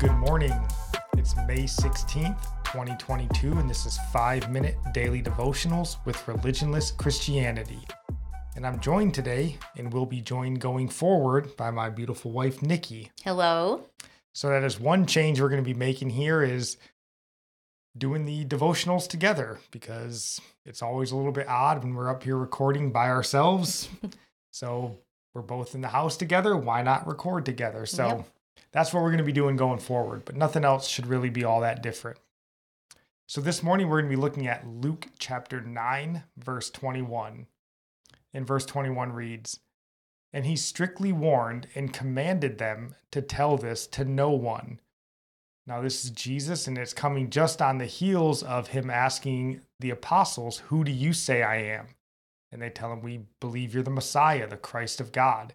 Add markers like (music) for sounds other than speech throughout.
Good morning. It's May 16th, 2022, and this is 5 Minute Daily Devotionals with Religionless Christianity. And I'm joined today, and will be joined going forward by my beautiful wife, Nikki. Hello. So that is one change we're going to be making here is doing the devotionals together because it's always a little bit odd when we're up here recording by ourselves. (laughs) so we're both in the house together. Why not record together? So Yep. That's what we're going to be doing going forward, but nothing else should really be all that different. So this morning we're going to be looking at Luke chapter 9, verse 21. And verse 21 reads, And he strictly warned and commanded them to tell this to no one. Now, this is Jesus, and it's coming just on the heels of him asking the apostles, Who do you say I am? And they tell him, We believe you're the Messiah, the Christ of God.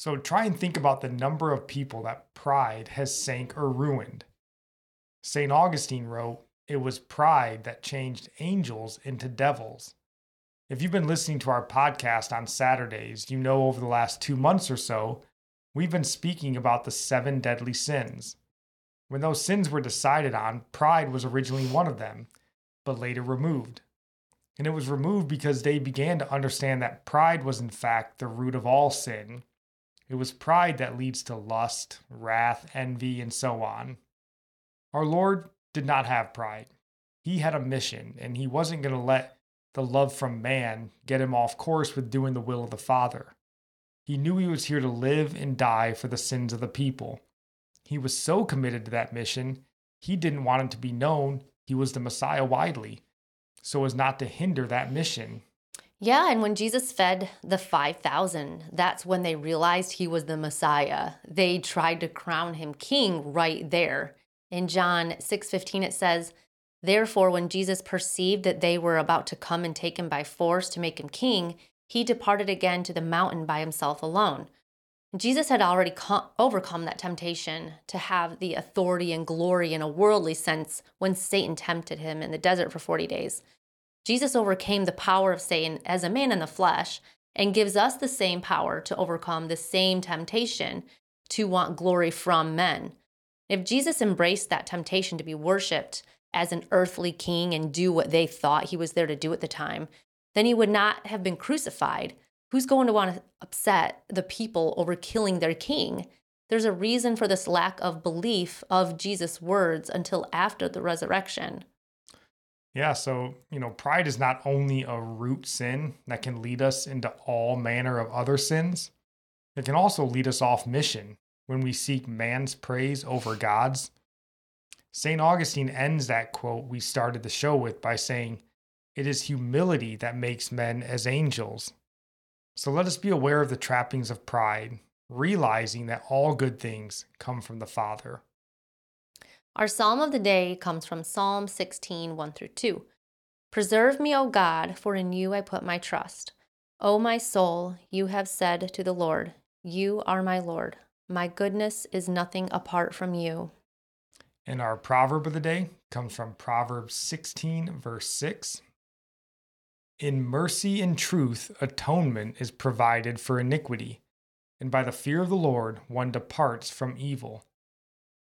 So try and think about the number of people that pride has sank or ruined. St. Augustine wrote, It was pride that changed angels into devils. If you've been listening to our podcast on Saturdays, you know over the last two months or so, we've been speaking about the seven deadly sins. When those sins were decided on, pride was originally one of them, but later removed. And it was removed because they began to understand that pride was, in fact, the root of all sin. It was pride that leads to lust, wrath, envy, and so on. Our Lord did not have pride. He had a mission, and he wasn't going to let the love from man get him off course with doing the will of the Father. He knew he was here to live and die for the sins of the people. He was so committed to that mission, he didn't want it to be known he was the Messiah widely, so as not to hinder that mission. Yeah, and when Jesus fed the 5,000, that's when they realized he was the Messiah. They tried to crown him king right there. In John 6:15 it says, "Therefore when Jesus perceived that they were about to come and take him by force to make him king, he departed again to the mountain by himself alone." Jesus had already co- overcome that temptation to have the authority and glory in a worldly sense when Satan tempted him in the desert for 40 days. Jesus overcame the power of Satan as a man in the flesh and gives us the same power to overcome the same temptation to want glory from men. If Jesus embraced that temptation to be worshiped as an earthly king and do what they thought he was there to do at the time, then he would not have been crucified. Who's going to want to upset the people over killing their king? There's a reason for this lack of belief of Jesus' words until after the resurrection. Yeah, so, you know, pride is not only a root sin that can lead us into all manner of other sins, it can also lead us off mission when we seek man's praise over God's. St. Augustine ends that quote we started the show with by saying, It is humility that makes men as angels. So let us be aware of the trappings of pride, realizing that all good things come from the Father. Our psalm of the day comes from Psalm 16, 1 through 2. Preserve me, O God, for in you I put my trust. O my soul, you have said to the Lord, You are my Lord. My goodness is nothing apart from you. And our proverb of the day comes from Proverbs 16, verse 6. In mercy and truth, atonement is provided for iniquity, and by the fear of the Lord, one departs from evil.